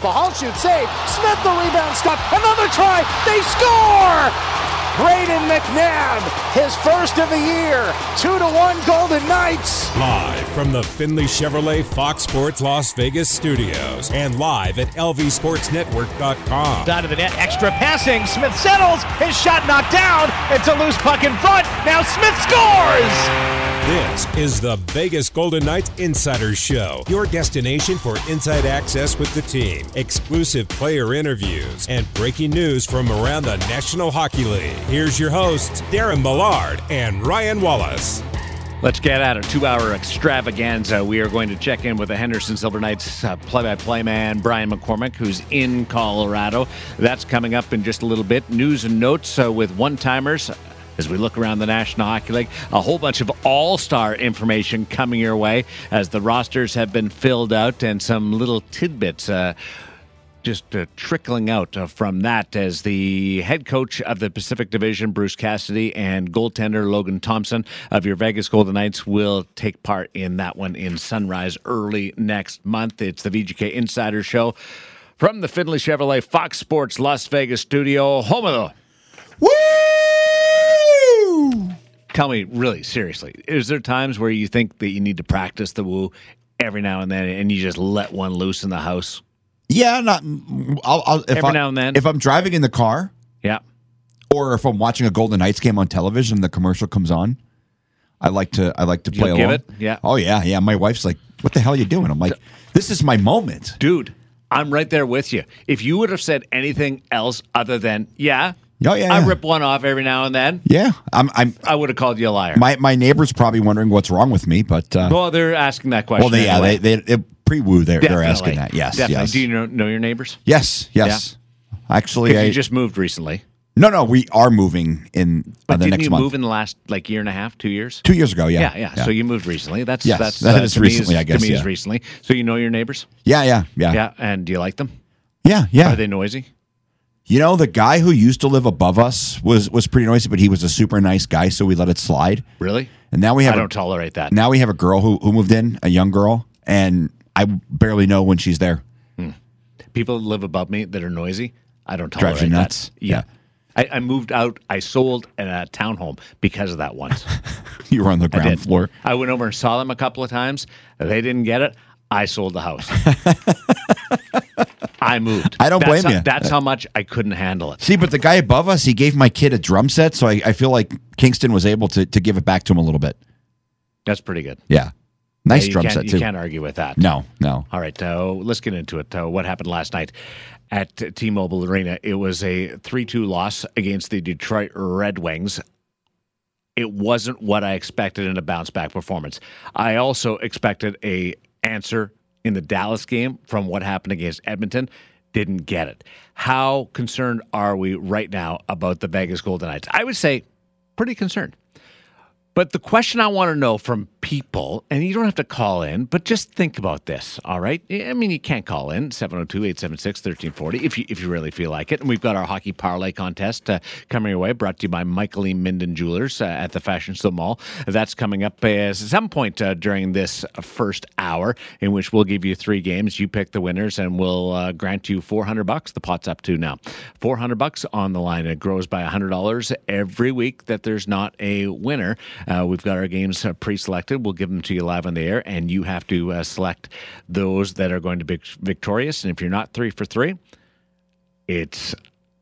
Ball shoot save. Smith the rebound stop. Another try. They score! Brayden McNabb, his first of the year. Two to one Golden Knights. Live from the Findlay Chevrolet Fox Sports Las Vegas studios and live at lvsportsnetwork.com. Out of the net, extra passing. Smith settles. His shot knocked down. It's a loose puck in front. Now Smith scores. This is the Vegas Golden Knights Insider Show, your destination for inside access with the team, exclusive player interviews, and breaking news from around the National Hockey League. Here's your hosts, Darren Millard and Ryan Wallace. Let's get out a two hour extravaganza. We are going to check in with the Henderson Silver Knights play by play man, Brian McCormick, who's in Colorado. That's coming up in just a little bit. News and notes uh, with one timers as we look around the National Hockey League. A whole bunch of all star information coming your way as the rosters have been filled out and some little tidbits. Uh, just uh, trickling out uh, from that as the head coach of the Pacific Division, Bruce Cassidy, and goaltender Logan Thompson of your Vegas Golden Knights will take part in that one in Sunrise early next month. It's the VGK Insider Show from the Findlay Chevrolet Fox Sports Las Vegas studio, home of the. Woo! Tell me, really, seriously, is there times where you think that you need to practice the woo every now and then, and you just let one loose in the house? Yeah, not. I'll, I'll if Every I, now and then. If I'm driving in the car, Yeah. or if I'm watching a Golden Knights game on television, and the commercial comes on. I like to. I like to play You'll give along. it? Yeah. Oh yeah, yeah. My wife's like, "What the hell are you doing?" I'm like, "This is my moment." Dude, I'm right there with you. If you would have said anything else other than, yeah, Oh yeah, I yeah. rip one off every now and then, Yeah, I'm. I'm. I would have called you a liar. My my neighbor's probably wondering what's wrong with me, but uh, well, they're asking that question. well, they, yeah, anyway. they they, they pre woo. They're they're asking that. Yes, Definitely. yes, Do you know, know your neighbors? yes, yes. Actually, I you just moved recently. no, no. We are moving in uh, But the didn't next you month. move in the last like year and a half, two years? Two years ago, yeah, Yeah, yeah. So you moved recently. That's Yes, that's that uh, is recently, I guess, To me, is recently. So you know your neighbors? yeah, yeah, yeah, Yeah. And do you like them? yeah, yeah. Are they noisy? You know, the guy who used to live above us was was pretty noisy, but he was a super nice guy, so we let it slide. Really? And now we have I a, don't tolerate that. now we have a girl who who moved in, a young girl, and I barely know when she's there. Hmm. People that live above me that are noisy. I don't tolerate Drives you that. nuts? Yeah. I, I moved out. I sold a townhome because of that once. You were on the ground did. floor. I went over and saw them a couple of times. They didn't get it. I sold the house. I moved. I don't That's blame how- you. That's how much I couldn't handle it. See, but the guy above us, he gave my kid a drum set, so I, I feel like Kingston was able to to give it back to him a little bit. That's pretty good. Yeah, nice Yeah, drum set You can't argue with that. No, no. All right, uh, let's get into it. Uh, what happened last night at T-Mobile Arena? It was a three-two loss against the Detroit Red Wings. It wasn't what I expected in a bounce-back performance. I also expected a answer in the Dallas game from what happened against Edmonton. Didn't get it. How concerned are we right now about the Vegas Golden Knights? I would say pretty concerned. But the question I want to know from people, and you don't have to call in, but just think about this, all right? I mean, you can't call in 702 876 1340 if you, if you really feel like it. And we've got our hockey parlay contest uh, coming your way, brought to you by Michael E. Minden Jewelers uh, at the Fashion Show Mall. That's coming up at some point uh, during this first hour, in which we'll give you three games. You pick the winners, and we'll uh, grant you 400 bucks. The pot's up to now. 400 bucks on the line. It grows by $100 every week that there's not a winner. Uh, we've got our games uh, pre-selected. We'll give them to you live on the air, and you have to uh, select those that are going to be victorious. And if you're not three for three, it's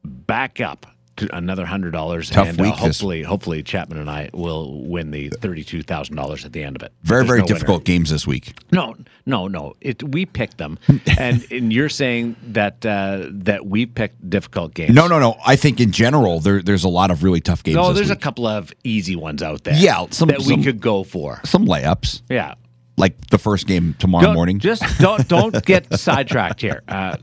back up another hundred dollars. And uh, week this- hopefully, hopefully Chapman and I will win the thirty-two thousand dollars at the end of it. Very, There's very no winner. difficult games this week. No, no, no. It we picked them, and and you're saying that uh, that we picked difficult games. No, no, no. I think in general there there's a lot of really tough games. No, there's a couple of easy ones out there. Yeah, some- that we could go for. some layups, Yeah. like the first game tomorrow Don't- morning. Just don't don't get sidetracked here. Uh,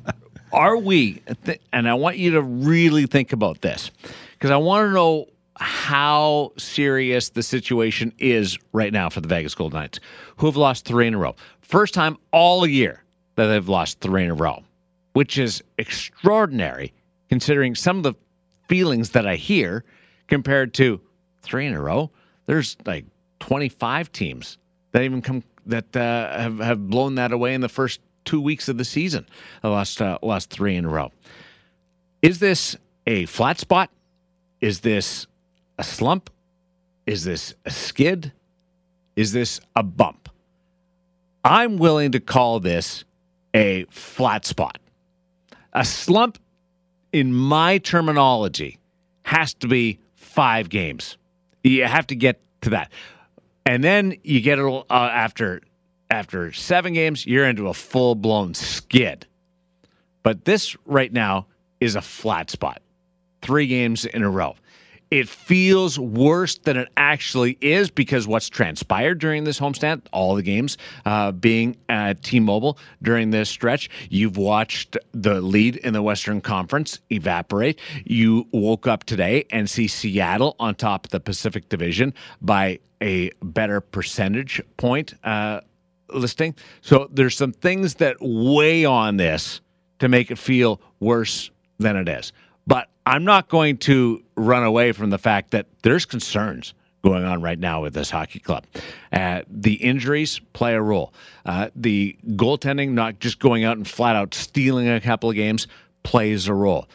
are we? th- And I want you to really think about this because I want to know how serious the situation is right now for the Vegas Golden Knights, who have lost three in a row. First time all year that they've lost three in a row, which is extraordinary considering some of the feelings that I hear compared to three in a row. There's like 25 teams that even come that uh, have have blown that away in the first two weeks of the season. I lost uh, lost three in a row. Is this a flat spot? Is this a slump? Is this a skid? Is this a bump? I'm willing to call this a flat spot. A slump, in my terminology, has to be five games. You have to get to that, and then you get it uh, after after seven games. You're into a full blown skid. But this right now is a flat spot. Three games in a row it feels worse than it actually is because what's transpired during this homestand, all the games uh, being at T-Mobile during this stretch, you've watched the lead in the Western Conference evaporate. You woke up today and see Seattle on top of the Pacific Division by a better percentage point uh, listing. So there's some things that weigh on this to make it feel worse than it is. But I'm not going to run away from the fact that there's concerns going on right now with this hockey club. Uh, the injuries play a role. Uh, the goaltending, not just going out and flat out stealing a couple of games, plays a role.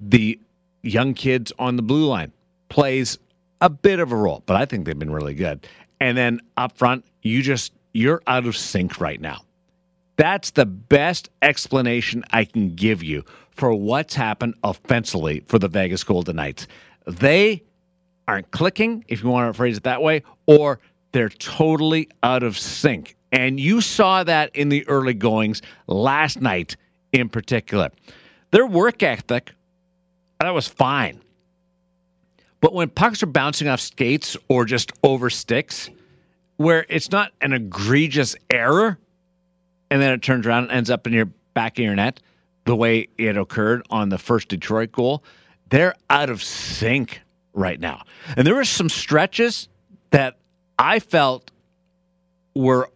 The young kids on the blue line plays a bit of a role, but I think they've been really good. And then up front, you just you're out of sync right now. That's the best explanation I can give you for what's happened offensively for the Vegas Golden Knights. They aren't clicking, if you want to phrase it that way, or they're totally out of sync. And you saw that in the early goings last night in particular. Their work ethic, that was fine. But when pucks are bouncing off skates or just over sticks, where it's not an egregious error, and then it turns around and ends up in your back of your net, the way it occurred on the first Detroit goal, they're out of sync right now. And there were some stretches that I felt were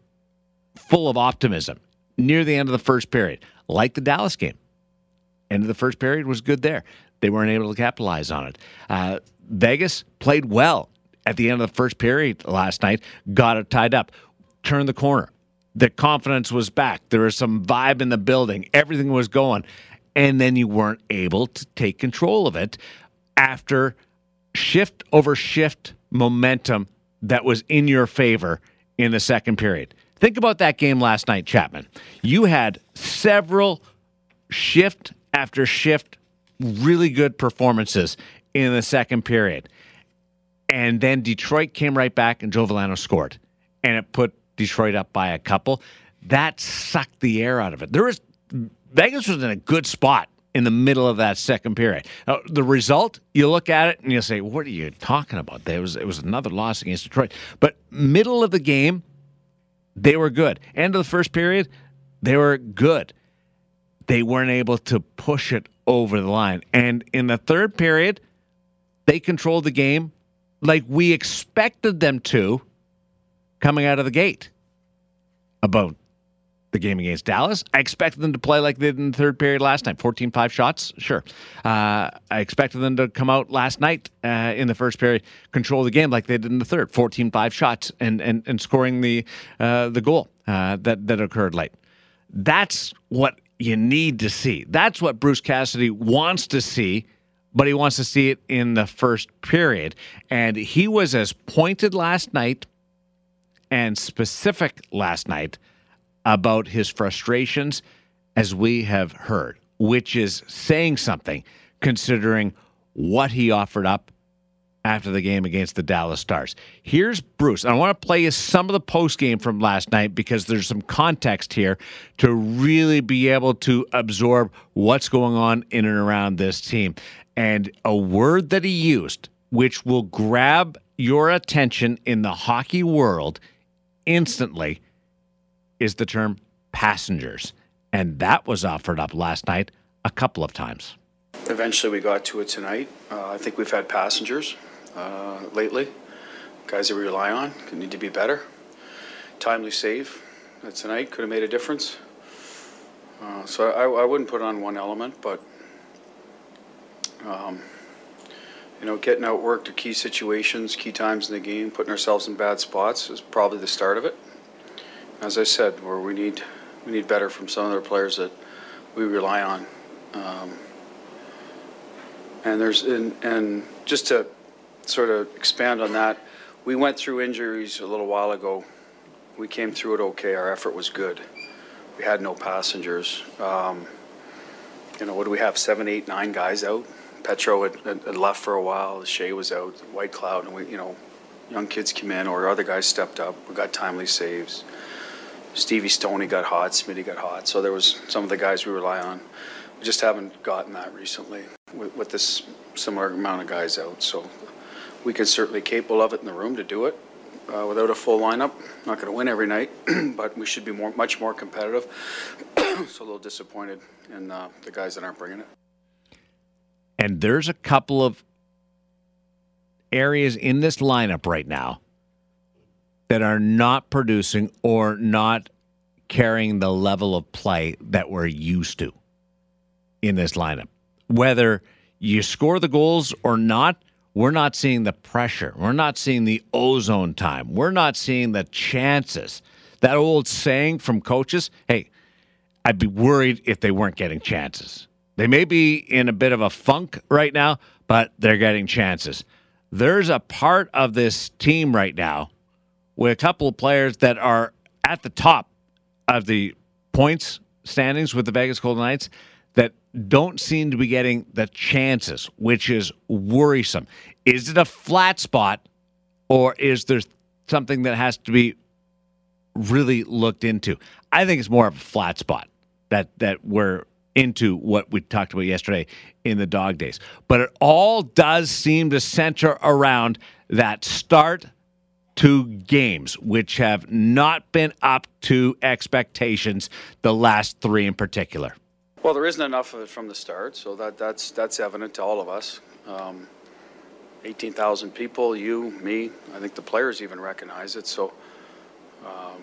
full of optimism near the end of the first period, like the Dallas game. End of the first period was good there. They weren't able to capitalize on it. Uh, Vegas played well at the end of the first period last night, got it tied up, turned the corner the confidence was back. There was some vibe in the building. Everything was going. And then you weren't able to take control of it after shift over shift momentum that was in your favor in the second period. Think about that game last night, Chapman. You had several shift after shift, really good performances in the second period. And then Detroit came right back and Joe Veleno scored. And it put Detroit up by a couple. That sucked the air out of it. There was Vegas was in a good spot in the middle of that second period. Now, the result, you look at it and you say, "What are you talking about?" There was it was another loss against Detroit. But middle of the game, they were good. End of the first period, they were good. They weren't able to push it over the line. And in the third period, they controlled the game like we expected them to coming out of the gate about the game against Dallas. I expected them to play like they did in the third period last night 14 5 shots. Sure. Uh, I expected them to come out last night uh, in the first period, control the game like they did in the third 14 5 shots and, and, and scoring the, uh, the goal uh, that, that occurred late. That's what you need to see. That's what Bruce Cassidy wants to see but he wants to see it in the first period. And he was as pointed last night and specific last night about his frustrations, as we have heard, which is saying something considering what he offered up after the game against the Dallas Stars. Here's Bruce. I want to play you some of the post game from last night because there's some context here to really be able to absorb what's going on in and around this team. And a word that he used, which will grab your attention in the hockey world instantly is the term passengers. And that was offered up last night a couple of times. Eventually, we got to it tonight. Uh, I think we've had passengers uh, lately, guys that we rely on, could need to be better. Timely save uh, tonight could have made a difference. Uh, so I, I, wouldn't put on one element, but um, you know, getting outworked at key situations, key times in the game, putting ourselves in bad spots is probably the start of it. As I said, where we need we need better from some of the players that we rely on. Um, and there's and, and just to sort of expand on that, we went through injuries a little while ago. We came through it okay. Our effort was good. We had no passengers. Um, you know, what do we have? Seven, eight, nine guys out. Petro had, had left for a while. Shea was out. Whitecloud, and we, you know, young kids came in, or other guys stepped up. We got timely saves. Stevie Stoney got hot. Smitty got hot. So there was some of the guys we rely on. We just haven't gotten that recently with, with this similar amount of guys out. So we could certainly capable of it in the room to do it. Uh, without a full lineup, not going to win every night, but we should be more, much more competitive. so a little disappointed in uh, the guys that aren't bringing it. And there's a couple of areas in this lineup right now that are not producing or not carrying the level of play that we're used to in this lineup. Whether you score the goals or not, we're not seeing the pressure. We're not seeing the ozone time. We're not seeing the chances. That old saying from coaches hey, I'd be worried if they weren't getting chances. They may be in a bit of a funk right now, but they're getting chances. There's a part of this team right now with a couple of players that are at the top of the points standings with the Vegas Golden Knights that don't seem to be getting the chances, which is worrisome. Is it a flat spot or is there something that has to be really looked into? I think it's more of a flat spot that that we're into what we talked about yesterday in the dog days. But it all does seem to center around that start to games, which have not been up to expectations, the last three in particular. Well, there isn't enough of it from the start, so that, that's that's evident to all of us. Um, 18,000 people, you, me, I think the players even recognize it. So, um,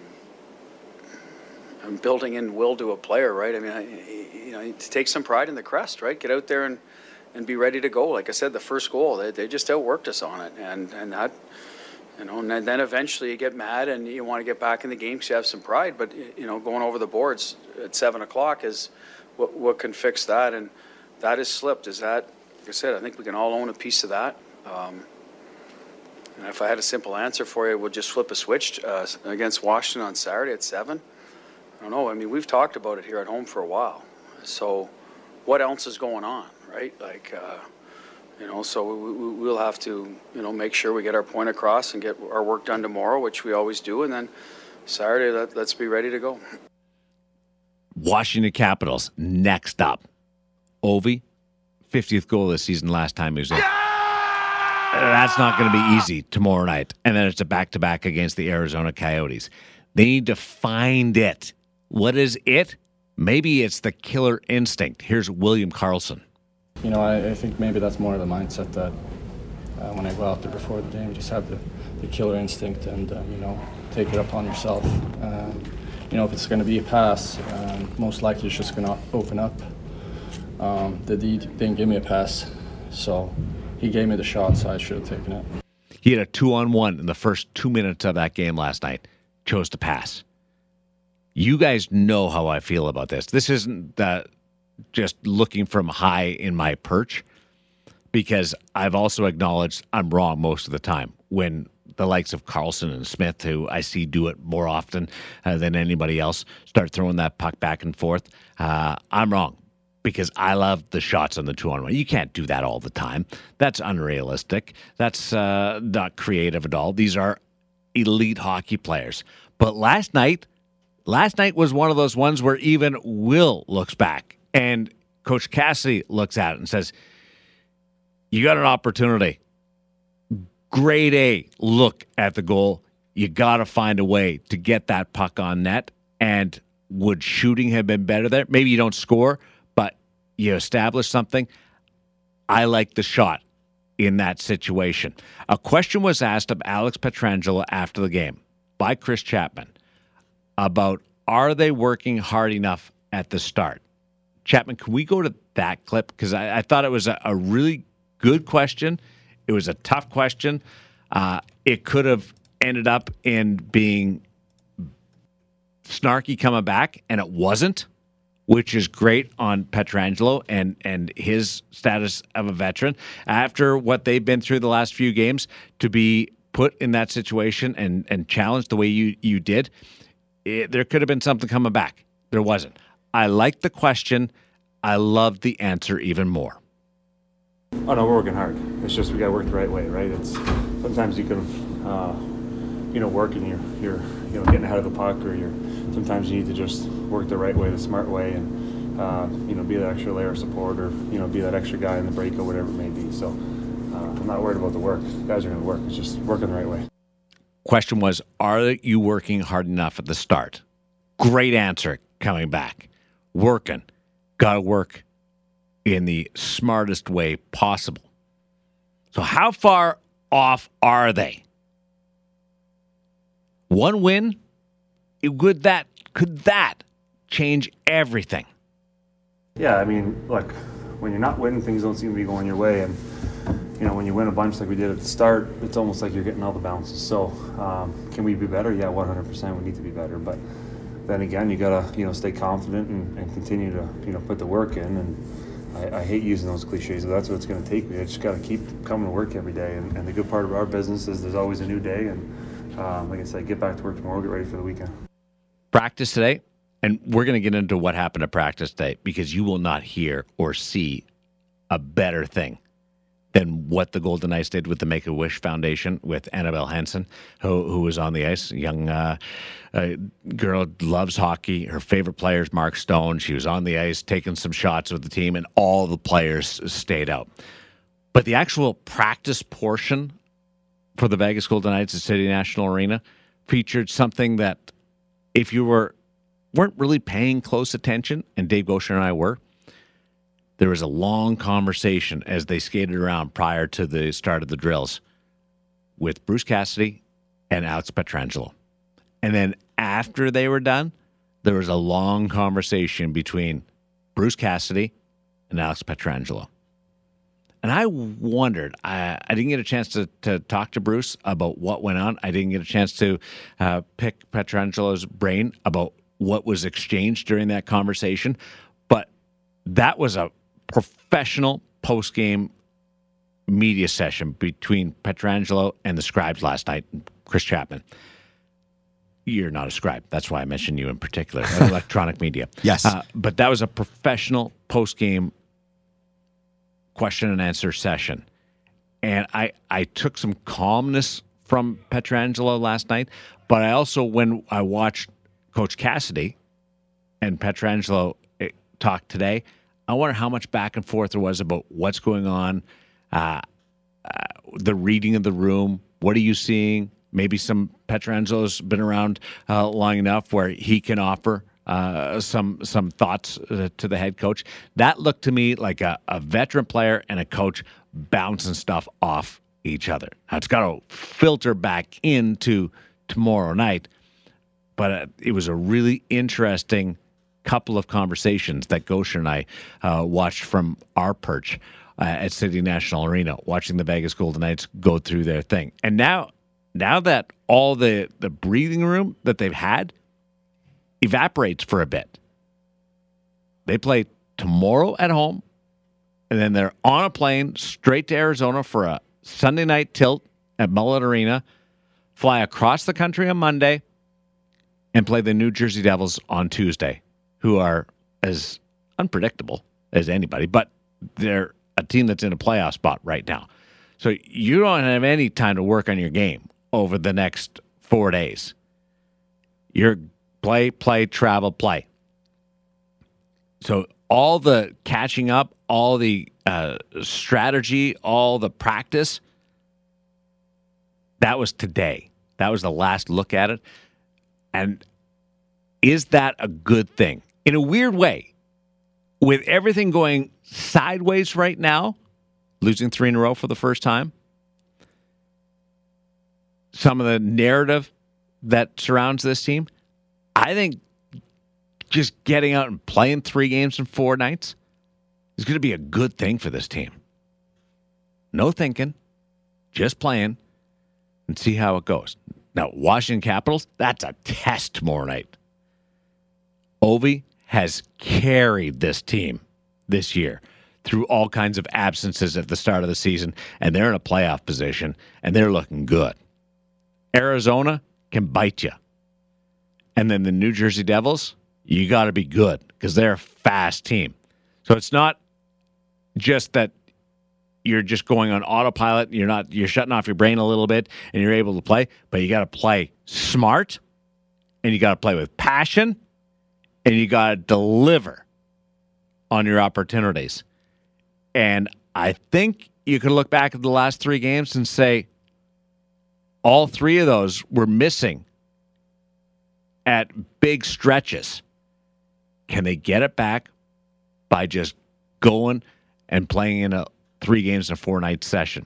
I'm building in will to a player, right? I mean, I, you know, to take some pride in the crest, right? Get out there and, and be ready to go. Like I said, the first goal, they, they just outworked us on it, and and that, you know, and then eventually you get mad and you want to get back in the game because you have some pride. But you know, going over the boards at seven o'clock is what, what can fix that? And that has slipped. Is that, like I said, I think we can all own a piece of that. Um, and if I had a simple answer for you, we'll just flip a switch uh, against Washington on Saturday at 7. I don't know. I mean, we've talked about it here at home for a while. So what else is going on, right? Like, uh, you know, so we, we, we'll have to, you know, make sure we get our point across and get our work done tomorrow, which we always do. And then Saturday, let, let's be ready to go. Washington Capitals next up. Ovi, 50th goal of the season last time he was in. That's not going to be easy tomorrow night. And then it's a back to back against the Arizona Coyotes. They need to find it. What is it? Maybe it's the killer instinct. Here's William Karlsson. You know, I, I think maybe that's more of the mindset that uh, when I go out there before the game, just have the, the killer instinct and, uh, you know, take it upon yourself. Um, you know, if it's going to be a pass, um, most likely it's just going to open up. Um, the D didn't give me a pass, so he gave me the shot, so I should have taken it. He had a two on one in the first two minutes of that game last night, chose to pass. You guys know how I feel about this. This isn't uh, just looking from high in my perch because I've also acknowledged I'm wrong most of the time when the likes of Karlsson and Smith, who I see do it more often uh, than anybody else, start throwing that puck back and forth. Uh, I'm wrong because I love the shots on the two on one. You can't do that all the time. That's unrealistic. That's uh, not creative at all. These are elite hockey players. But last night, last night was one of those ones where even Will looks back and Coach Cassidy looks at it and says, You got an opportunity grade A look at the goal. You got to find a way to get that puck on net. And would shooting have been better there? Maybe you don't score, but you establish something. I like the shot in that situation. A question was asked of Alex Pietrangelo after the game by Chris Chapman about are they working hard enough at the start? Chapman, can we go to that clip? Because I, I, thought it was a, a really good question it was a tough question. Uh, it could have ended up in being snarky coming back, and it wasn't, which is great on Pietrangelo and and his status of a veteran after what they've been through the last few games to be put in that situation and and challenged the way you you did. It, there could have been something coming back. There wasn't. I like the question. I love the answer even more. Oh no, we're working hard. It's just we got to work the right way, right? It's sometimes you can, uh, you know, work and you're you're you know getting ahead of the puck, or you're sometimes you need to just work the right way, the smart way, and uh, you know be that extra layer of support, or you know be that extra guy in the break or whatever it may be. So uh, I'm not worried about the work. The guys are going to work. It's just working the right way. Question was, are you working hard enough at the start? Great answer coming back. Working. Got to work in the smartest way possible. So, how far off are they? One win, would that could that change everything? Yeah, I mean, look, when you're not winning, things don't seem to be going your way, and you know when you win a bunch like we did at the start, it's almost like you're getting all the bounces. So, um, can we be better? Yeah, 100%. We need to be better, but then again, you gotta you know stay confident and, and continue to you know put the work in and I, I, hate using those cliches, but that's what it's to take me. I just got to keep coming to work every day. And, and, the good part of our business is there's always a new day. And um, like I said, get back to work tomorrow, get ready for the weekend. Practice today, and we're going to get into what happened at practice today because you will not hear or see a better thing than what the Golden Knights did with the Make a Wish Foundation with Annabelle Henson, who who was on the ice. Young uh, uh, girl loves hockey. Her favorite player is Mark Stone. She was on the ice taking some shots with the team, and all the players stayed out. But the actual practice portion for the Vegas Golden Knights at City National Arena featured something that, if you were weren't really paying close attention, and Dave Goucher and I were there was a long conversation as they skated around prior to the start of the drills with Bruce Cassidy and Alex Pietrangelo. And then after they were done, there was a long conversation between Bruce Cassidy and Alex Pietrangelo. And I wondered, I, I didn't get a chance to, to talk to Bruce about what went on. I didn't get a chance to uh, pick Pietrangelo's brain about what was exchanged during that conversation. But that was a professional post game media session between Pietrangelo and the scribes last night, Chris Chapman. You're not a scribe. That's why I mentioned you in particular, electronic media. Yes. Uh, but that was a professional post game question and answer session. And I, I took some calmness from Pietrangelo last night, but I also, when I watched Coach Cassidy and Pietrangelo eh, talk today, I wonder how much back and forth there was about what's going on, uh, uh, the reading of the room. What are you seeing? Maybe some Pietrangelo's been around uh, long enough where he can offer uh, some some thoughts uh, to the head coach. That looked to me like a, a veteran player and a coach bouncing stuff off each other. Now it's got to filter back into tomorrow night, but uh, it was a really interesting couple of conversations that Goucher and I uh, watched from our perch uh, at City National Arena, watching the Vegas Golden Knights go through their thing. And now, now that all the the breathing room that they've had evaporates for a bit, they play tomorrow at home, and then they're on a plane straight to Arizona for a Sunday night tilt at Mullet Arena, fly across the country on Monday, and play the New Jersey Devils on Tuesday who are as unpredictable as anybody, but they're a team that's in a playoff spot right now. So you don't have any time to work on your game over the next four days. You're play, play, travel, play. So all the catching up, all the uh, strategy, all the practice, that was today. That was the last look at it. And is that a good thing? In a weird way, with everything going sideways right now, losing three in a row for the first time, some of the narrative that surrounds this team, I think just getting out and playing three games in four nights is going to be a good thing for this team. No thinking, just playing and see how it goes. Now, Washington Capitals, that's a test tomorrow night. Ovi has carried this team this year through all kinds of absences at the start of the season, and they're in a playoff position and they're looking good. Arizona can bite you. And then the New Jersey Devils, you got to be good because they're a fast team. So it's not just that you're just going on autopilot, you're not you're shutting off your brain a little bit and you're able to play, but you got to play smart and you got to play with passion and you got to deliver on your opportunities. And I think you can look back at the last 3 games and say all three of those were missing at big stretches. Can they get it back by just going and playing in a three games in a four night session?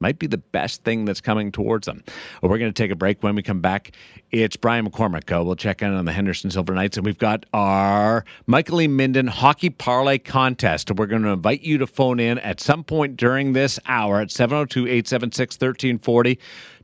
Might be the best thing that's coming towards them. We're going to take a break. When we come back, it's Brian McCormick. Uh, we'll check in on the Henderson Silver Knights, and we've got our Michael E. Minden Hockey Parlay Contest. We're going to invite you to phone in at some point during this hour at 702 876 1340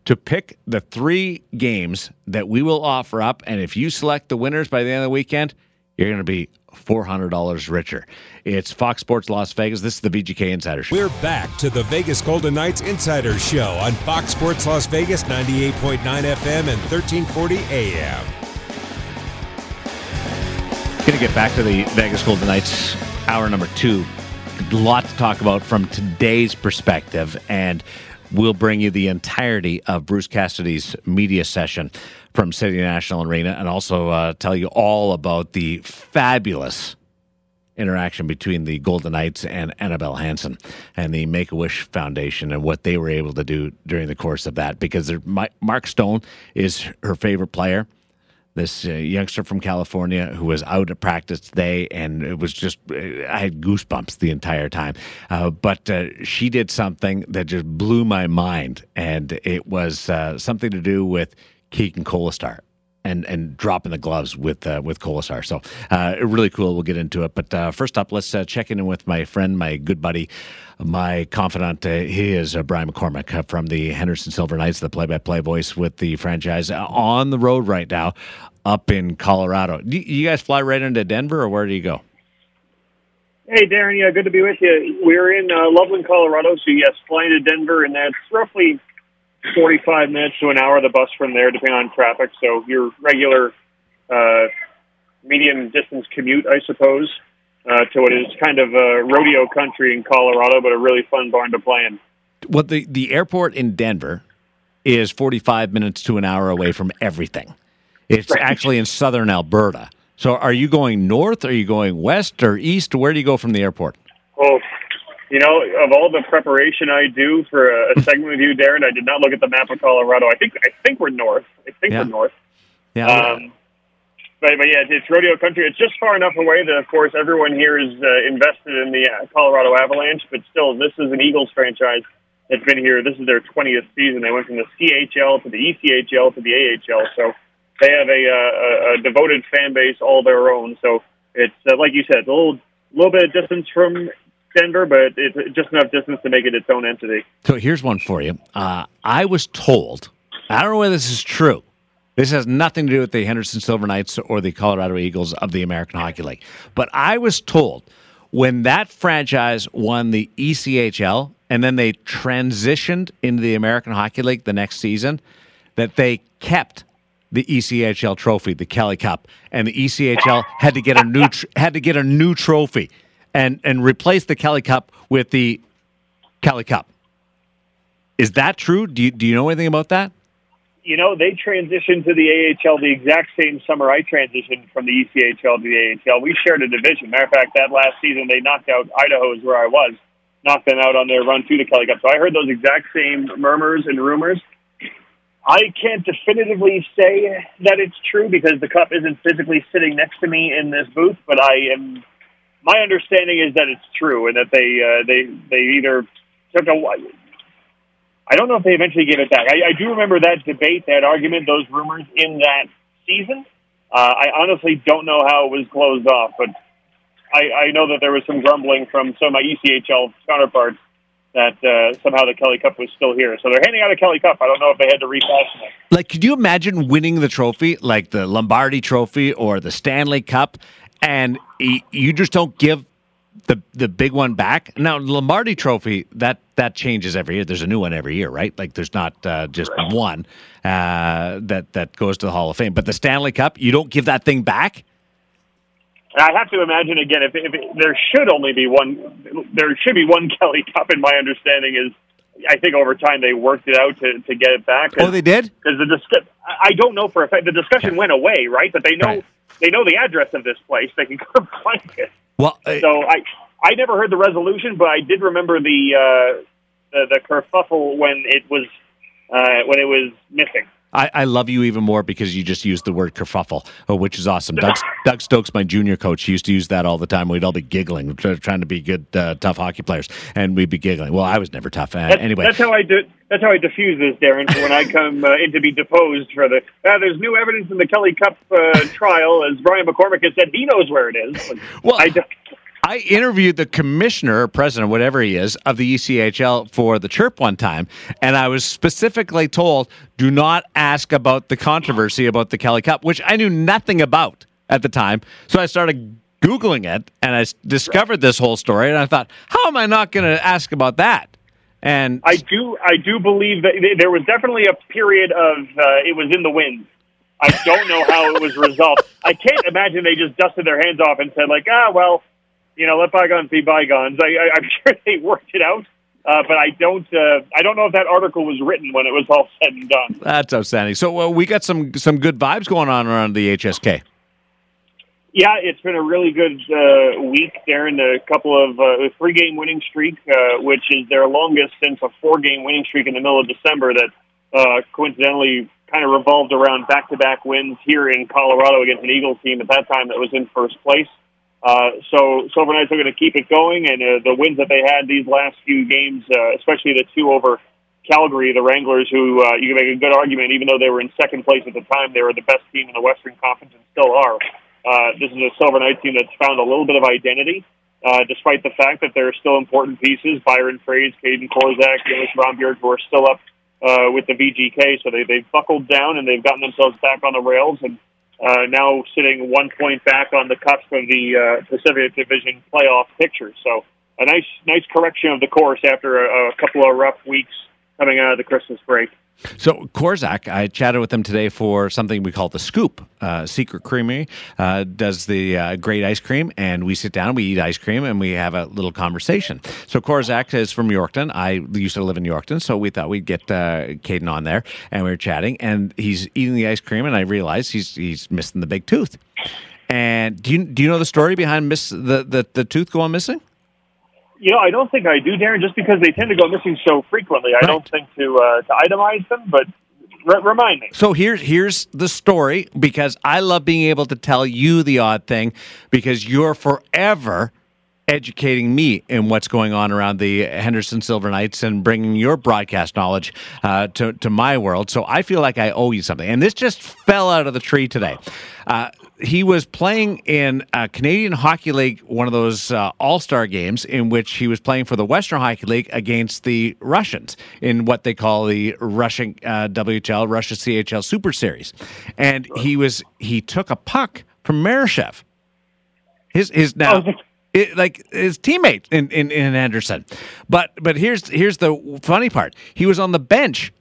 to pick the three games that we will offer up. And if you select the winners by the end of the weekend, you're going to be $400 richer. It's Fox Sports Las Vegas. This is the VGK Insider Show. We're back to the Vegas Golden Knights Insider Show on Fox Sports Las Vegas 98.9 FM and 1340 AM. Going to get back to the Vegas Golden Knights hour number two. A lot to talk about from today's perspective, and we'll bring you the entirety of Bruce Cassidy's media session from City National Arena and also uh, tell you all about the fabulous interaction between the Golden Knights and Annabelle Hanson and the Make a Wish Foundation and what they were able to do during the course of that. Because Mark Stone is her favorite player. This uh, youngster from California who was out at practice today, and it was just, I had goosebumps the entire time. Uh, but uh, she did something that just blew my mind, and it was uh, something to do with Keegan Kolesar and and dropping the gloves with uh, with Kolesar. So uh, really cool. We'll get into it. But uh, first up, let's uh, check in with my friend, my good buddy, my confidant. Uh, he is uh, Brian McCormick from the Henderson Silver Knights, the play-by-play voice with the franchise on the road right now, up in Colorado. Do you guys fly right into Denver, or where do you go? Hey, Darren. Yeah, good to be with you. We're in Loveland, Colorado. So yes, flying to Denver, and that's roughly 45 minutes to an hour the bus from there, depending on traffic. So your regular uh, medium distance commute, I suppose, uh, to what is kind of a rodeo country in Colorado, but a really fun barn to play in. Well, the, the airport in Denver is 45 minutes to an hour away from everything. It's right. actually in southern Alberta. So are you going north? Are you going west or east? Where do you go from the airport? Oh, you know, of all the preparation I do for a, a segment with you, Darren, I did not look at the map of Colorado. I think I think we're north. I think yeah. we're north. Yeah. Um, but, but yeah, it's rodeo country. It's just far enough away that, of course, everyone here is uh, invested in the uh, Colorado Avalanche. But still, this is an Eagles franchise that's been here. This is their 20th season. They went from the CHL to the ECHL to the AHL. So they have a, uh, a, a devoted fan base all their own. So it's uh, like you said, a little little bit of distance from Denver, but it's just enough distance to make it its own entity. So here's one for you. Uh, I was told, I don't know whether this is true. This has nothing to do with the Henderson Silver Knights or the Colorado Eagles of the American Hockey League. But I was told when that franchise won the ECHL and then they transitioned into the American Hockey League the next season, that they kept the ECHL trophy, the Kelly Cup, and the ECHL had to get a new tr- had to get a new trophy and and replace the Kelly Cup with the Kelly Cup. Is that true? Do you, do you know anything about that? You know, they transitioned to the AHL the exact same summer I transitioned from the ECHL to the AHL. We shared a division. Matter of fact, that last season they knocked out Idaho's where I was, knocked them out on their run to the Kelly Cup. So I heard those exact same murmurs and rumors. I can't definitively say that it's true because the cup isn't physically sitting next to me in this booth, but I am my understanding is that it's true and that they uh, they they either took a. I don't know if they eventually gave it back. I, I do remember that debate, that argument, those rumors in that season. Uh, I honestly don't know how it was closed off, but I, I know that there was some grumbling from some of my ECHL counterparts that uh, somehow the Kelly Cup was still here. So they're handing out a Kelly Cup. I don't know if they had to refashion it. Like, could you imagine winning the trophy, like the Lombardi Trophy or the Stanley Cup, and you just don't give the the big one back. Now the Lombardi Trophy that that changes every year. There's a new one every year, right? Like there's not uh, just right. one uh, that that goes to the Hall of Fame. But the Stanley Cup, you don't give that thing back. I have to imagine again if, if there should only be one. There should be one Kelly Cup. In my understanding is. I think over time they worked it out to, to get it back. Oh, they did. Because the discuss- I don't know for a fact. The discussion went away, right? But they know right. They know the address of this place. They can go find it. Well, uh, so I I never heard the resolution, but I did remember the uh, the, the kerfuffle when it was uh, when it was missing. I, I, love you even more because you just used the word kerfuffle, uh, which is awesome. Doug, Doug, Stokes, my junior coach, used to use that all the time. We'd all be giggling, trying to be good, uh, tough hockey players, and we'd be giggling. Well, I was never tough. Uh, that's, anyway, that's how I do. That's how I diffuse this, Darren. For when I come uh, in to be deposed for the, uh, there's new evidence in the Kelly Cup uh, trial, as Brian McCormick has said, he knows where it is. Well, I. I interviewed the commissioner, president, whatever he is, of the ECHL for the Chirp one time, and I was specifically told, do not ask about the controversy about the Kelly Cup, which I knew nothing about at the time. So I started Googling it, and I discovered this whole story, and I thought, how am I not going to ask about that? And I do, I do believe that there was definitely a period of uh, it was in the wind. I don't know how it was resolved. I can't imagine they just dusted their hands off and said like, ah, well, you know, let bygones be bygones. I, I, I'm sure they worked it out. Uh, but I don't. Uh, I don't know if that article was written when it was all said and done. That's outstanding. So uh, we got some some good vibes going on around the HSK. Yeah, it's been a really good uh, week, in A couple of uh, three game winning streak, uh, which is their longest since a four game winning streak in the middle of December. That uh, coincidentally kind of revolved around back to back wins here in Colorado against an Eagles team at that time that was in first place. Uh, so Silver Knights are going to keep it going, and uh, the wins that they had these last few games, uh, especially the two over Calgary, the Wranglers, who uh, you can make a good argument, even though they were in second place at the time, they were the best team in the Western Conference and still are. Uh, this is a Silver Knights team that's found a little bit of identity, uh, despite the fact that there are still important pieces. Byron Froese, Kaedan Korczak, Jonas Rondbjerg, who are still up uh, with the VGK, so they, they've buckled down and they've gotten themselves back on the rails and uh, now sitting one point back on the cusp of the uh, Pacific Division playoff picture. So a nice, nice correction of the course after a, a couple of rough weeks coming out of the Christmas break. So Korczak, I chatted with him today for something we call the Scoop. Uh, Secret Creamery uh, does the uh, great ice cream, and we sit down, we eat ice cream, and we have a little conversation. So Korczak is from Yorkton. I used to live in Yorkton, so we thought we'd get uh, Kaedan on there, and we were chatting, and he's eating the ice cream, and I realized he's he's missing the big tooth. And do you do you know the story behind miss the the, the tooth going missing? You know, I don't think I do, Darren, just because they tend to go missing so frequently. I right. don't think to uh, to itemize them, but remind me. So here's here's the story because I love being able to tell you the odd thing because you're forever educating me in what's going on around the Henderson Silver Knights and bringing your broadcast knowledge uh, to, to my world. So I feel like I owe you something. And this just fell out of the tree today. Uh, he was playing in a Canadian Hockey League, one of those uh, All Star games, in which he was playing for the Western Hockey League against the Russians in what they call the Russian uh, WHL, Russia CHL Super Series, and he was he took a puck from Marushev. His his now. Oh, it, like his teammate in, in, in Henderson, but but here's here's the funny part. He was on the bench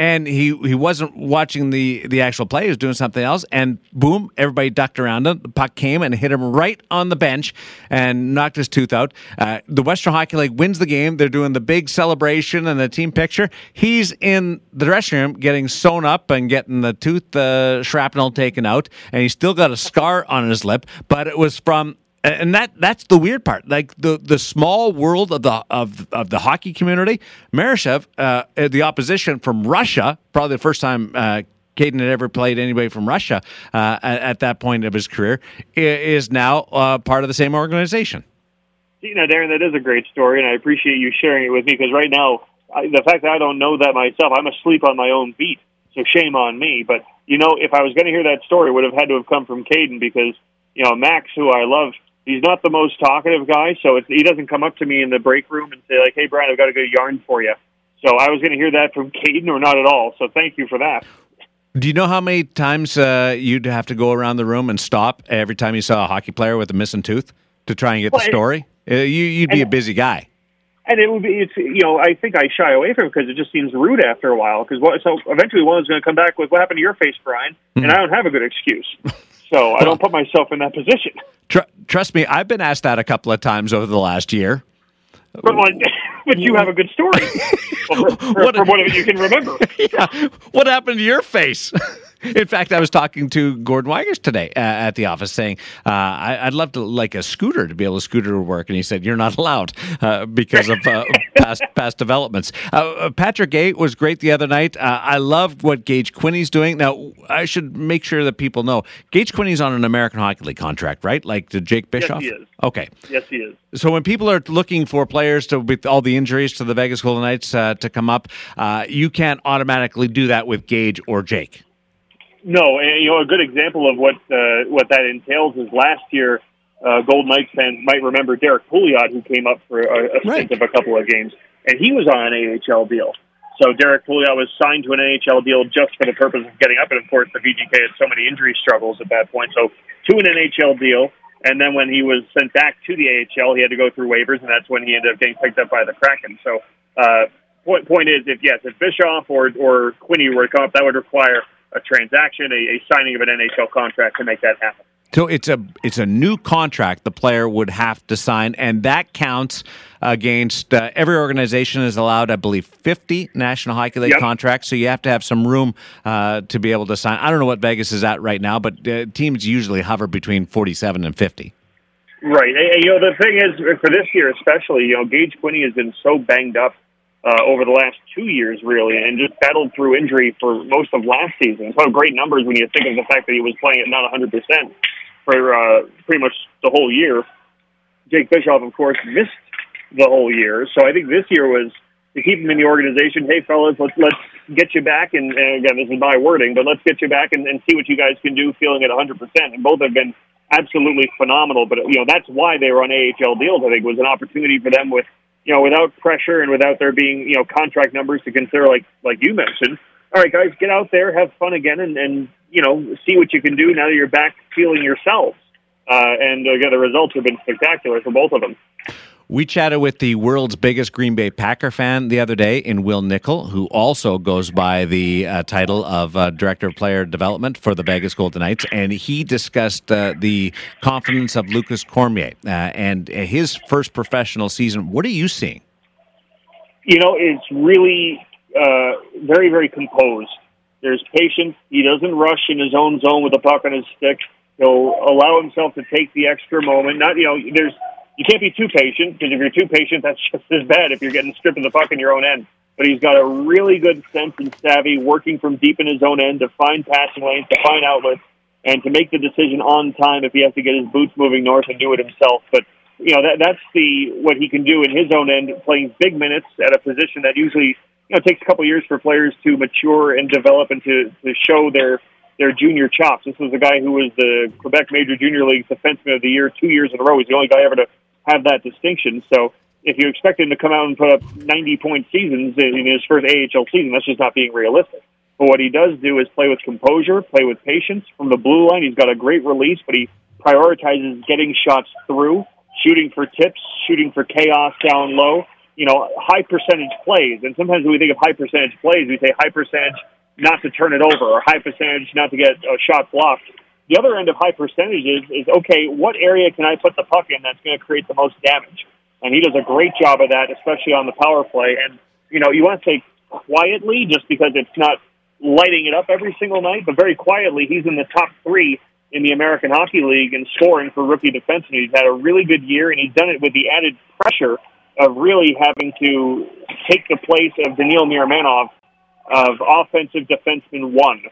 and he he wasn't watching the the actual play. He was doing something else, and boom, everybody ducked around him. The puck came and hit him right on the bench and knocked his tooth out. Uh, the Western Hockey League wins the game. They're doing the big celebration and the team picture. He's in the dressing room getting sewn up and getting the tooth uh, shrapnel taken out, and he's still got a scar on his lip, but it was from and that that's the weird part. Like the the small world of the of of the hockey community, Marushev, uh, the opposition from Russia, probably the first time. Uh, Kaedan had ever played anybody from Russia uh, at, at, that point of his career is now uh, part of the same organization. You know, Darren, that is a great story, and I appreciate you sharing it with me because right now, I, the fact that I don't know that myself, I'm asleep on my own beat. So shame on me. But you know, if I was going to hear that story, it would have had to have come from Kaedan because you know Max, who I love He's not the most talkative guy, so it's, he doesn't come up to me in the break room and say like, "Hey, Brian, I've got a good yarn for you." So I was going to hear that from Kaedan, or not at all. So thank you for that. Do you know how many times uh, you'd have to go around the room and stop every time you saw a hockey player with a missing tooth to try and get Well, the it- story? Uh, you, you'd be a busy guy. And it would be, it's, you know, I think I shy away from it because it just seems rude after a while. Because so eventually one is going to come back with, "What happened to your face, Brian?" Hmm. And I don't have a good excuse, so I don't put myself in that position. Tr- trust me, I've been asked that a couple of times over the last year. But, like, but you have a good story well, for, for, What- from what you can remember. yeah. What happened to your face? In fact, I was talking to Gordon Weigers today uh, at the office, saying uh, I, I'd love to like a scooter to be able to scooter to work, and he said you're not allowed uh, because of uh, past past developments. Uh, uh, Patrick Gay was great the other night. Uh, I loved what Gage Quinney's doing. Now, I should make sure that people know Gage Quinney's on an American Hockey League contract, right? Like the Jake Bischoff. he is. Okay. Yes, he is. So when people are looking for players to with all the injuries to the Vegas Golden Knights to come up, uh, you can't automatically do that with Gage or Jake. No, and you know a good example of what uh, what that entails is last year. Uh, Golden Knights fans might remember Derek Pouliot, who came up for a, a stint of a couple of games, and he was on an AHL deal. So Derek Pouliot was signed to an NHL deal just for the purpose of getting up, and of course the VGK had so many injury struggles at that point. So to an NHL deal, and then when he was sent back to the AHL, he had to go through waivers, and that's when he ended up getting picked up by the Kraken. So uh, point point is, if yes, if Bischoff or or Quinney were to come up, that would require a transaction, a, a signing of an NHL contract to make that happen. So it's a it's a new contract the player would have to sign, and that counts against uh, every organization is allowed, I believe, fifty National Hockey League Yep. contracts. So you have to have some room uh, to be able to sign. I don't know what Vegas is at right now, but uh, teams usually hover between forty-seven and fifty. Right. And, you know, the thing is, for this year especially, you know, Gage Quinney has been so banged up uh, over the last two years, really, and just battled through injury for most of last season. So great numbers when you think of the fact that he was playing at not 100% for uh, pretty much the whole year. Jake Bischoff, of course, missed the whole year. So I think this year was to keep him in the organization. Hey, fellas, let's let's get you back. And, and again, this is my wording, but let's get you back and, and see what you guys can do, feeling at 100%. And both have been absolutely phenomenal. But you know, that's why they were on AHL deals. I think was an opportunity for them with you know without pressure and without there being you know contract numbers to consider, like like you mentioned. All right, guys, get out there, have fun again, and, and you know see what you can do now that you're back feeling yourselves. Uh, and again, the results have been spectacular for both of them. We chatted with the world's biggest Green Bay Packer fan the other day in Wil Nichol, who also goes by the uh, title of uh, Director of Player Development for the Vegas Golden Knights. And he discussed uh, the confidence of Lucas Cormier uh, and his first professional season. What are you seeing? you know, it's really uh, very, very composed. There's patience. He doesn't rush in his own zone with the puck on his stick. He'll allow himself to take the extra moment. Not, you know, there's you can't be too patient because if you're too patient, that's just as bad if you're getting stripped of the puck in your own end. But he's got a really good sense and savvy, working from deep in his own end to find passing lanes, to find outlets, and to make the decision on time if he has to get his boots moving north and do it himself. But you know that that's the what he can do in his own end, playing big minutes at a position that usually you know takes a couple years for players to mature and develop and to to show their their junior chops. This was a guy who was the Quebec Major Junior League Defenseman of the Year two years in a row. He's the only guy ever to have that distinction. So if you expect him to come out and put up 90 point seasons in his first AHL season, that's just not being realistic. But what he does do is play with composure, play with patience. From the blue line, he's got a great release, but he prioritizes getting shots through, shooting for tips, shooting for chaos down low. You know, high percentage plays. And sometimes when we think of high percentage plays, we say high percentage not to turn it over or high percentage not to get uh, a shot blocked. The other end of high percentages is okay, what area can I put the puck in that's going to create the most damage? And he does a great job of that, especially on the power play. And, you know, you want to say quietly just because it's not lighting it up every single night, but very quietly, he's in the top three in the American Hockey League in scoring for rookie defenseman. He's had a really good year, and he's done it with the added pressure of really having to take the place of Daniil Miromanov of offensive defenseman one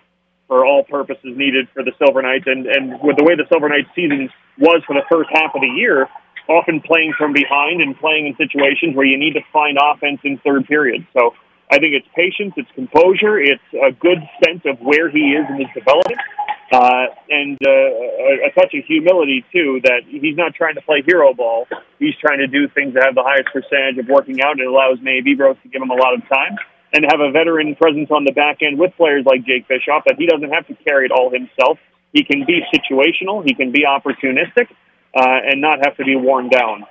for all purposes needed for the Silver Knights. And, and with the way the Silver Knights season was for the first half of the year, often playing from behind and playing in situations where you need to find offense in third period. So I think it's patience, it's composure, it's a good sense of where he is in his development. uh, and uh, a, a touch of humility too. That he's not trying to play hero ball. He's trying to do things that have the highest percentage of working out. It allows Nate Viveiros to give him a lot of time and have a veteran presence on the back end with players like Jake Bischoff that he doesn't have to carry it all himself. He can be situational. He can be opportunistic, uh, and not have to be worn down.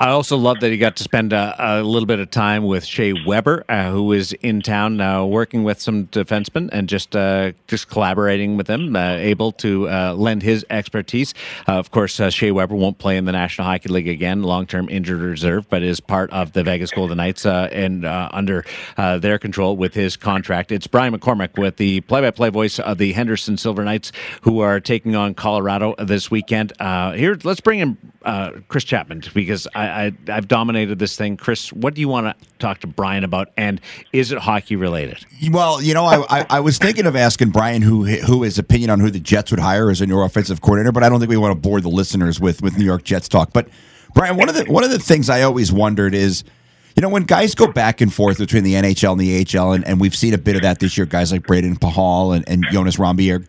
I also love that he got to spend a, a little bit of time with Shea Weber, uh, who is in town now, working with some defensemen and just uh, just collaborating with them, uh, able to uh, lend his expertise. Uh, of course, uh, Shea Weber won't play in the National Hockey League again, long term injured reserve, but is part of the Vegas Golden Knights and under their control with his contract. It's Brian McCormick with the play by play voice of the Henderson Silver Knights, who are taking on Colorado this weekend. here, let's bring in Chris Chapman because I. I, have dominated this thing. Chris, what do you want to talk to Brian about? And is it hockey related? Well, you know, I, I, I, was thinking of asking Brian who who his opinion on who the Jets would hire as a new offensive coordinator, but I don't think we want to bore the listeners with with New York Jets talk. But Brian, one of the one of the things I always wondered is. You know, when guys go back and forth between the NHL and the AHL, and, and we've seen a bit of that this year, guys like Braden Pahal and, and Jonas Rondbjerg,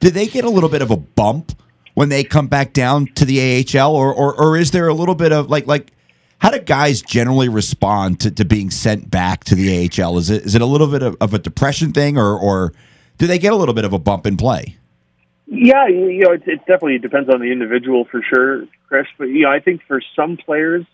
do they get a little bit of a bump when they come back down to the AHL, or, or or is there a little bit of like like how do guys generally respond to, to being sent back to the AHL? Is it is it a little bit of, of a depression thing, or or do they get a little bit of a bump in play? Yeah, you know, it, it definitely depends on the individual for sure, Chris. But you know, I think for some players,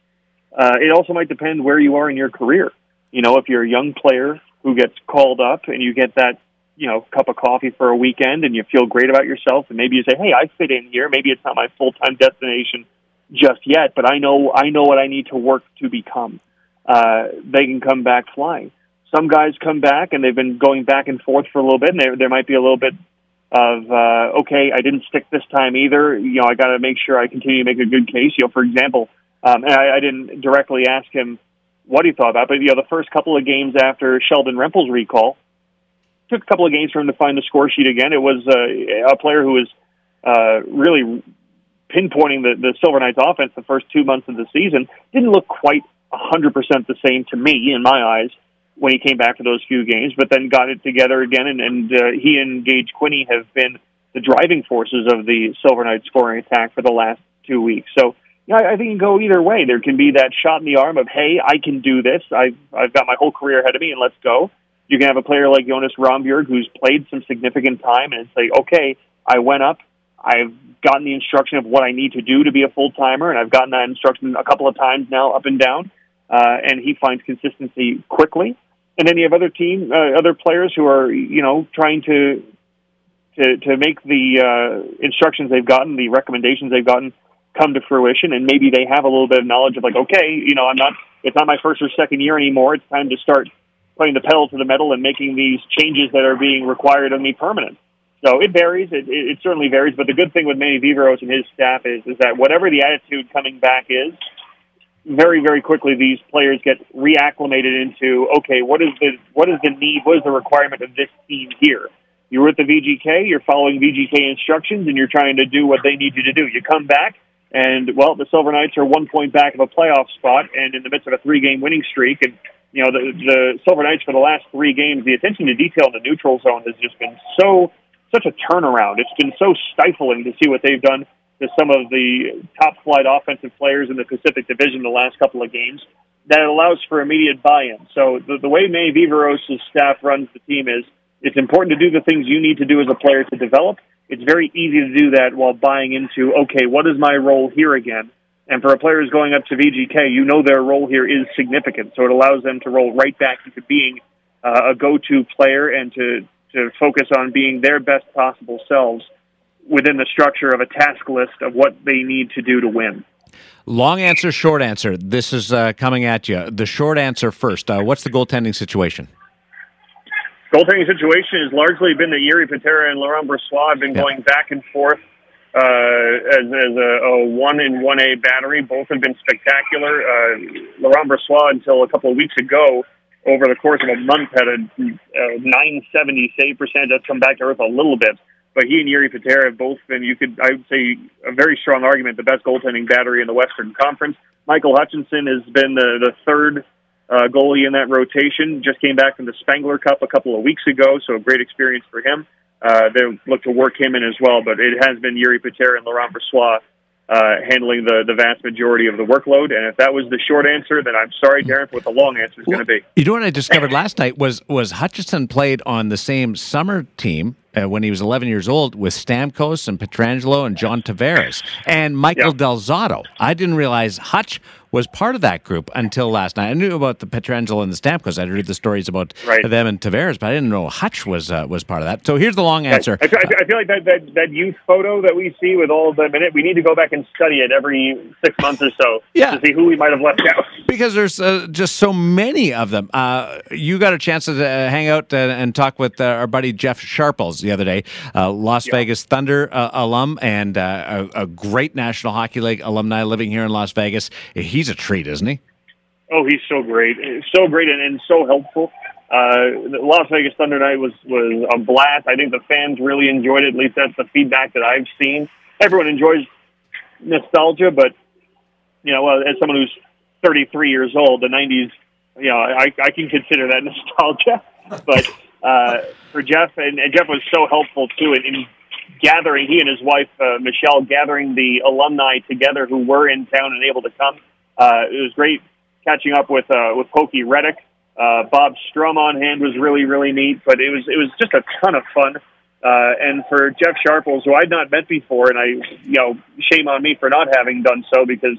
uh, it also might depend where you are in your career. You know, if you're a young player who gets called up and you get that you know cup of coffee for a weekend and you feel great about yourself and maybe you say hey i fit in here. Maybe it's not my full time destination just yet but i know i know what i need to work to become. Uh they can come back flying. Some guys come back and they've been going back and forth for a little bit and there there might be a little bit of uh okay i didn't stick this time either. You know i got to make sure i continue to make a good case. You know for example um and I, I didn't directly ask him what he thought about but you know the first couple of games after Sheldon Rempal's recall took a couple of games for him to find the score sheet again. It was uh, a player who was uh, really pinpointing the, the Silver Knights offense the first two months of the season. Didn't look quite 100% the same to me, in my eyes, when he came back for those few games, but then got it together again. And, and uh, he and Gage Quinney have been the driving forces of the Silver Knights scoring attack for the last two weeks. So, yeah, I think it can go either way. There can be that shot in the arm of, hey, I can do this. I've, I've got my whole career ahead of me, and let's go you can have a player like Jonas Rondbjerg who's played some significant time and say, okay, I went up, I've gotten the instruction of what I need to do to be a full timer, and I've gotten that instruction a couple of times now, up and down, uh, and he finds consistency quickly. And then you have other team, uh, other players who are, you know, trying to to to make the uh, instructions they've gotten, the recommendations they've gotten, come to fruition, and maybe they have a little bit of knowledge of like, okay, you know, I'm not, it's not my first or second year anymore. It's time to start putting the pedal to the metal and making these changes that are being required of me permanent. So it varies. It, it, it certainly varies. But the good thing with Manny Viveiros and his staff is is that whatever the attitude coming back is, very very quickly these players get reacclimated into okay, what is the what is the need? What is the requirement of this team here? You're with the VGK. You're following VGK instructions, and you're trying to do what they need you to do. You come back. And well, the Silver Knights are one point back of a playoff spot, and in the midst of a three-game winning streak, and you know, the, the Silver Knights for the last three games, the attention to detail in the neutral zone has just been so, such a turnaround. It's been so stifling to see what they've done to some of the top flight offensive players in the Pacific Division the last couple of games that allows for immediate buy-in. So the, the way Manny Viveiros' staff runs the team is it's important to do the things you need to do as a player to develop. It's very easy to do that while buying into, okay, what is my role here again? And for a player who's going up to VGK, you know their role here is significant. So it allows them to roll right back into being uh, a go-to player and to, to focus on being their best possible selves within the structure of a task list of what they need to do to win. Long answer, short answer. This is uh, coming at you. The short answer first. Uh, what's the goaltending situation? Goaltending situation has largely been that Jiri Patera and Laurent Brossoit have been yeah. going back and forth uh, as, as a, a one in one A battery. Both have been spectacular. Uh, Laurent Brossoit, until a couple of weeks ago, over the course of a month, had a, a 970 save percentage. That's come back to earth a little bit. But he and Jiri Patera have both been, you could, I would say, a very strong argument, the best goaltending battery in the Western Conference. Michael Hutchinson has been the, the third uh, goalie in that rotation. Just came back from the Spengler Cup a couple of weeks ago, so a great experience for him. Uh, they look to work him in as well. But it has been Jiri Patera and Laurent Brossoit uh, handling the, the vast majority of the workload. And if that was the short answer, then I'm sorry, Darren, for what the long answer is going to be. You know what I discovered last night was was Hutchinson played on the same summer team uh, when he was 11 years old with Stamkos and Pietrangelo and John Tavares and Michael Yeah. Del Zotto. I didn't realize Hutch was part of that group until last night. I knew about the Pietrangelo and the Stamkos. I'd heard the stories about Right. them and Tavares, but I didn't know Hutch was uh, was part of that. So here's the long answer. I, I, I feel like that, that, that youth photo that we see with all of them in it, we need to go back and study it every six months or so Yeah. to see who we might have left out. Because there's uh, just so many of them. Uh, you got a chance to uh, hang out uh, and talk with uh, our buddy Jeff Sharples the other day, uh, Las Vegas Thunder uh, alum and uh, a, a great National Hockey League alumni living here in Las Vegas. He's a treat, isn't he? Oh, he's so great, so great, and, and so helpful. Uh, Las Vegas Thunder night was was a blast. I think the fans really enjoyed it. At least that's the feedback that I've seen. Everyone enjoys nostalgia, but you know, as someone who's 33 years old, the 90s, you know, I, I can consider that nostalgia. But uh, for Jeff, and, and Jeff was so helpful too in, in gathering. He and his wife uh, Michelle gathering the alumni together who were in town and able to come. Uh, it was great catching up with uh, with Pokey Reddick. Uh, Bob Strum on hand was really really neat, but it was it was just a ton of fun. Uh, and for Jeff Sharples, who I'd not met before, and I, you know, shame on me for not having done so because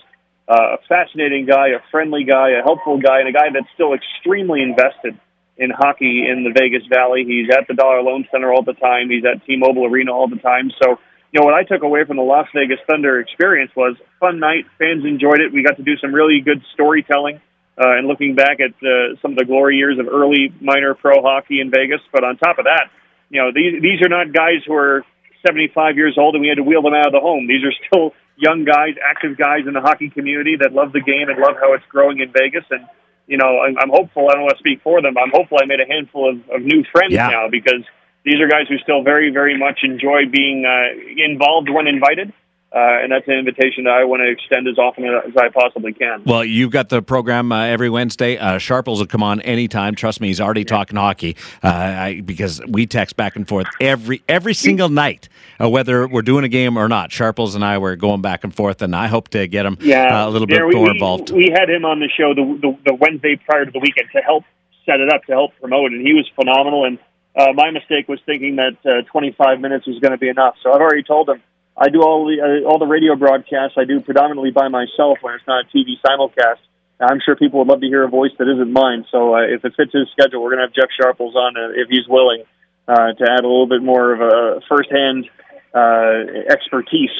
uh, a fascinating guy, a friendly guy, a helpful guy, and a guy that's still extremely invested in hockey in the Vegas Valley. He's at the Dollar Loan Center all the time. He's at T-Mobile Arena all the time. So, you know, what I took away from the Las Vegas Thunder experience was fun night. Fans enjoyed it. We got to do some really good storytelling uh, and looking back at uh, some of the glory years of early minor pro hockey in Vegas. But on top of that, you know, these these are not guys who are 75 years old and we had to wheel them out of the home. These are still young guys, active guys in the hockey community that love the game and love how it's growing in Vegas. And you know, I'm, I'm hopeful. I don't want to speak for them. But I'm hopeful I made a handful of, of new friends Yeah. now because these are guys who still very, very much enjoy being uh, involved when invited. Uh, and that's an invitation that I want to extend as often as I possibly can. Well, you've got the program uh, every Wednesday. Uh, Sharples will come on anytime. Trust me, he's already talking hockey uh, I, because we text back and forth every every single night, uh, whether we're doing a game or not. Sharples and I were going back and forth, and I hope to get him Yeah, uh, a little bit Yeah, we, more we- involved. We had him on the show the, the the Wednesday prior to the weekend to help set it up, to help promote, and he was phenomenal. And uh, my mistake was thinking that uh, 25 minutes was going to be enough. So I've already told him I do all the uh, all the radio broadcasts. I do predominantly by myself when it's not a TV simulcast. I'm sure people would love to hear a voice that isn't mine. So uh, if it fits his schedule, we're going to have Jeff Sharples on uh, if he's willing uh, to add a little bit more of a firsthand uh, expertise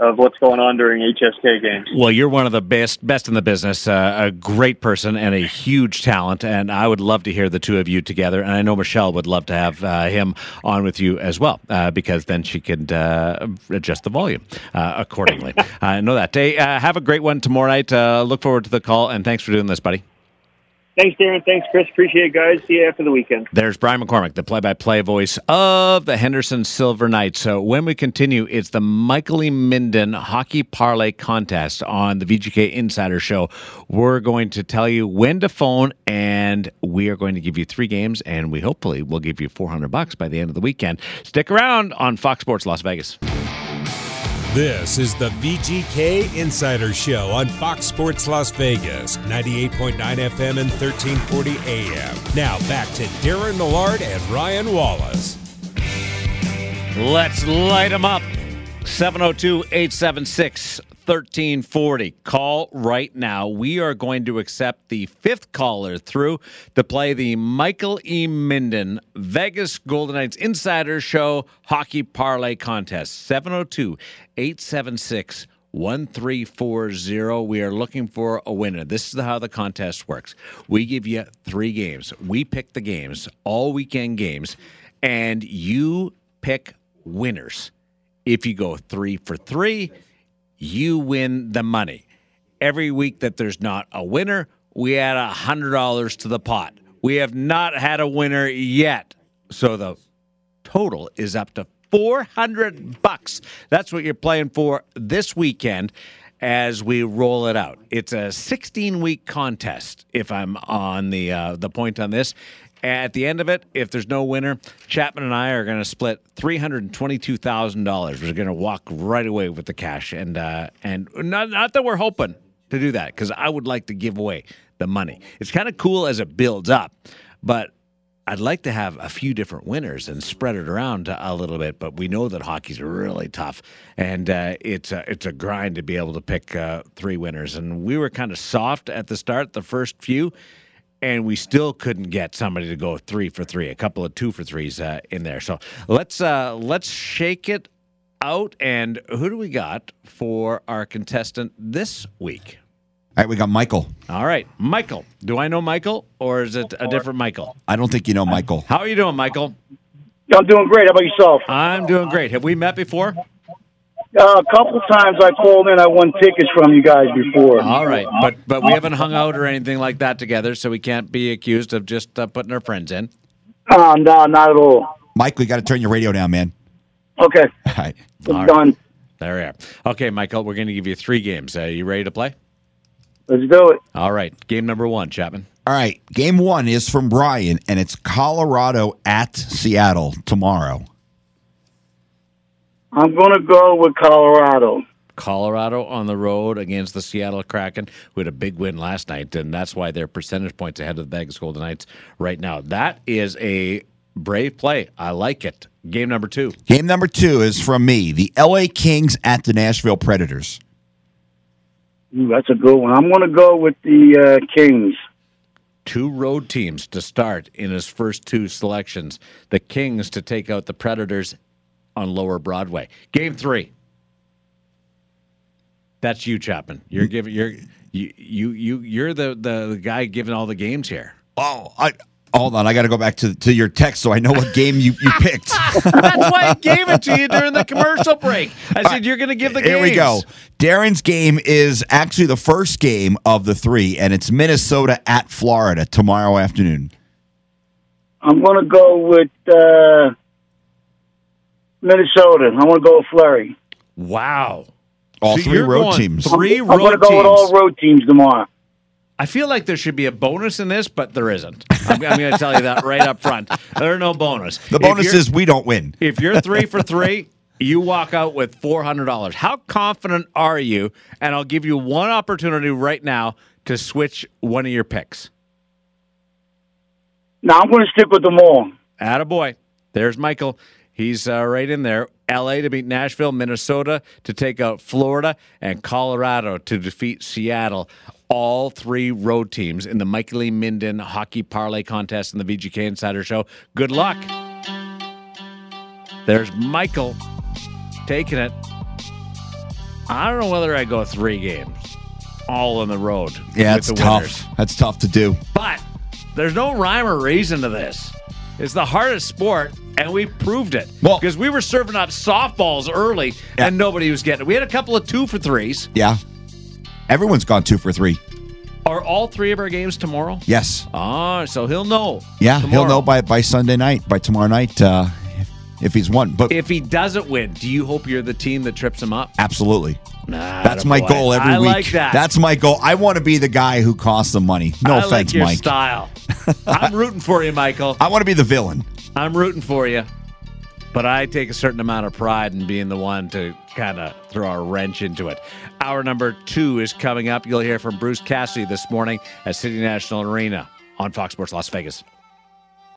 of what's going on during HSK games. Well, you're one of the best best in the business, uh, a great person and a huge talent, and I would love to hear the two of you together. And I know Michelle would love to have uh, him on with you as well, uh, because then she could uh, adjust the volume uh, accordingly. I know that. Hey, uh, have a great one tomorrow night. Uh, look forward to the call, and thanks for doing this, buddy. Thanks, Darren. Thanks, Chris. Appreciate it, guys. See you after the weekend. There's Brian McCormick, the play-by-play voice of the Henderson Silver Knights. So when we continue, it's the Michael E. Minden Hockey Parlay Contest on the VGK Insider Show. We're going to tell you when to phone, and we are going to give you three games, and we hopefully will give you 400 bucks by the end of the weekend. Stick around on Fox Sports Las Vegas. This is the VGK Insider Show on Fox Sports Las Vegas, 98.9 FM and 1340 AM. Now back to Darren Millard and Ryan Wallace. Let's light them up. 702 876 1340. Call right now. We are going to accept the fifth caller through to play the Michael E. Minden Vegas Golden Knights Insider Show Hockey Parlay Contest. 702 876 1340. We are looking for a winner. This is how the contest works. We give you three games. We pick the games, all weekend games, and you pick winners. If you go three for three, you win the money. Every week that there's not a winner, we add a hundred dollars to the pot. We have not had a winner yet, so the total is up to 400 bucks. That's what you're playing for this weekend as we roll it out. It's a 16 week contest if I'm on the uh, the point on this At the end of it, if there's no winner, Chapman and I are going to split three hundred twenty-two thousand dollars. We're going to walk right away with the cash, and uh, and not not that we're hoping to do that because I would like to give away the money. It's kind of cool as it builds up, but I'd like to have a few different winners and spread it around a little bit, but we know that hockey's really tough, and uh, it's a, it's a grind to be able to pick uh, three winners. And we were kind of soft at the start, the first few, and we still couldn't get somebody to go three for three. A couple of two for threes uh, in there. So let's uh, let's shake it out. And who do we got for our contestant this week? All right, we got Michael. All right, Michael. Do I know Michael, or is it a different Michael? I don't think you know Michael. How are you doing, Michael? I'm doing great. How about yourself? I'm doing great. Have we met before? Uh, a couple times I called in. I won tickets from you guys before. All right, but but we haven't hung out or anything like that together, so we can't be accused of just uh, putting our friends in. Uh, no, not at all. Mike, we got to turn your radio down, man. Okay, All right. it's All right. done. There we are. Okay, Michael, we're going to give you three games. Uh, you ready to play? Let's do it. All right, game number one, Chapman. All right. Game one is from Brian, and it's Colorado at Seattle tomorrow. I'm going to go with Colorado. Colorado on the road against the Seattle Kraken, who had a big win last night, and that's why they're percentage points ahead of the Vegas Golden Knights right now. That is a brave play. I like it. Game number two. Game number two is from me, the LA Kings at the Nashville Predators. Ooh, that's a good one. I'm going to go with the uh, Kings. Two road teams to start in his first two selections. The Kings to take out the Predators on Lower Broadway. Game three. That's you, Chapman. You're giving you're you you you you're the, the the guy giving all the games here. Oh, I hold on. I got to go back to to your text so I know what game you, you picked. That's why I gave it to you during the commercial break. I said you're going to give the games. Here we go. Darren's game is actually the first game of the three, and it's Minnesota at Florida tomorrow afternoon. I'm going to go with uh, Minnesota. I want to go with Fleury. Wow. All So three you're road going teams. Three I'm going to road go with all teams. road teams tomorrow. I feel like there should be a bonus in this, but there isn't. I'm, I'm going to tell you that right up front. There are no bonus. The bonus is we don't win. if you're three for three, you walk out with four hundred dollars. How confident are you? And I'll give you one opportunity right now to switch one of your picks. Now I'm going to stick with them all. Attaboy. There's Michael. He's uh, right in there. LA to beat Nashville, Minnesota to take out Florida, and Colorado to defeat Seattle. All three road teams in the Michael Lee Minden Hockey Parlay Contest and the VGK Insider Show. Good luck. There's Michael taking it. I don't know whether I go three games all on the road. Yeah, with it's tough. winners. That's tough to do. But there's no rhyme or reason to this. It's the hardest sport, and we proved it. Well- because we were serving up softballs early, Yeah. and nobody was getting it. We had a couple of two for threes. Yeah. Everyone's gone two for three. Are all three of our games tomorrow? Yes. Ah, so he'll know. Yeah, he'll know by, by Sunday night, by tomorrow night, uh, if, if he's won. But If he doesn't win, do you hope you're the team that trips him up? absolutely. Nah, That's my attaboy. goal every I week. like that. That's my goal. I want to be the guy who costs them money. No I offense, like your Mike. style. I'm rooting for you, Michael. I want to be the villain. I'm rooting for you. But I take a certain amount of pride in being the one to kind of throw a wrench into it. Hour number two is coming up. You'll hear from Bruce Cassidy this morning at City National Arena on Fox Sports Las Vegas.